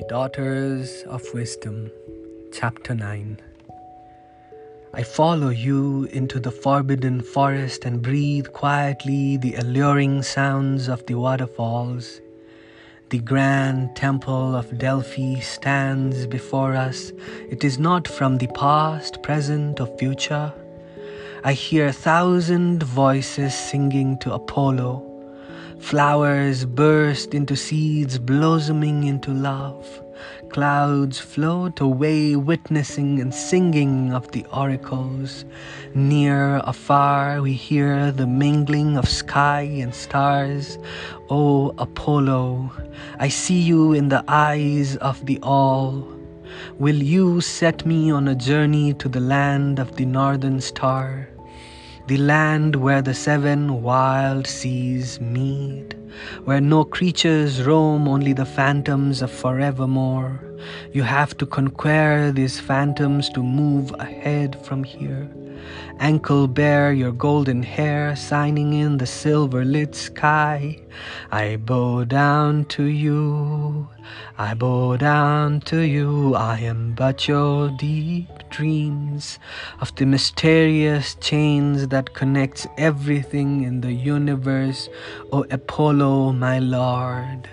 Daughters of Wisdom, Chapter 9 I follow you into the forbidden forest and breathe quietly the alluring sounds of the waterfalls. The grand temple of Delphi stands before us. It is not from the past, present, or future. I hear a thousand voices singing to Apollo Flowers burst into seeds blossoming into love. Clouds float away, witnessing and singing of the oracles. Near, afar, we hear the mingling of sky and stars. O Apollo, I see you in the eyes of the all. Will you set me on a journey to the land of the northern star? The land where the seven wild seas meet, where no creatures roam, only the phantoms of forevermore. You have to conquer these phantoms to move ahead from here. Ankle bare your golden hair, signing in the silver lit sky. I bow down to you, I bow down to you. I am but your deep dreams of the mysterious chains that connects everything in the universe. O Apollo, my lord.